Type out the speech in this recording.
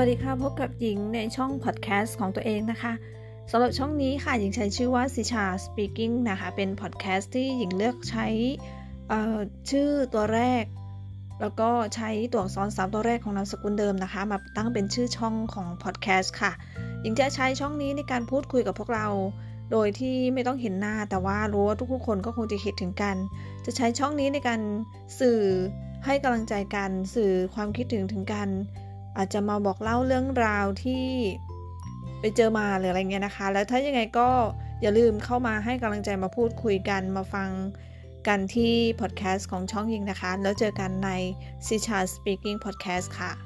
วัสดีค่ะ พบกับหญิงในช่องพอดแคสต์ของตัวเองนะคะสำหรับช่องนี้ค่ะ หญิงใช้ชื่อว่าสิชา speaking นะคะ เป็นพอดแคสต์ที่หญิงเลือกใช้ชื่อตัวแรก แล้วก็ใช้ตัวอักษรสามตัวแรกของนามสกุลเดิมนะคะ มาตั้งเป็นชื่อช่องของพอดแคสต์ค่ะ หญิงจะใช้ช่องนี้ในการพูดคุยกับพวกเรา โดยที่ไม่ต้องเห็นหน้าแต่ว่ารู้ว่าทุกคนก็คงจะคิดถึงกัน จะใช้ช่องนี้ในการสื่อให้กำลังใจกัน สื่อความคิดถึงถึงกัน อาจจะมาบอกเล่าเรื่องราวที่ไปเจอมาหรืออะไรเงี้ยนะคะ แล้วถ้ายังไงก็อย่าลืมเข้ามาให้กำลังใจมาพูดคุยกันมาฟังกันที่พอดแคสต์ของช่องยิงนะคะ แล้วเจอกันใน c ิชา Speaking Podcast ค่ะ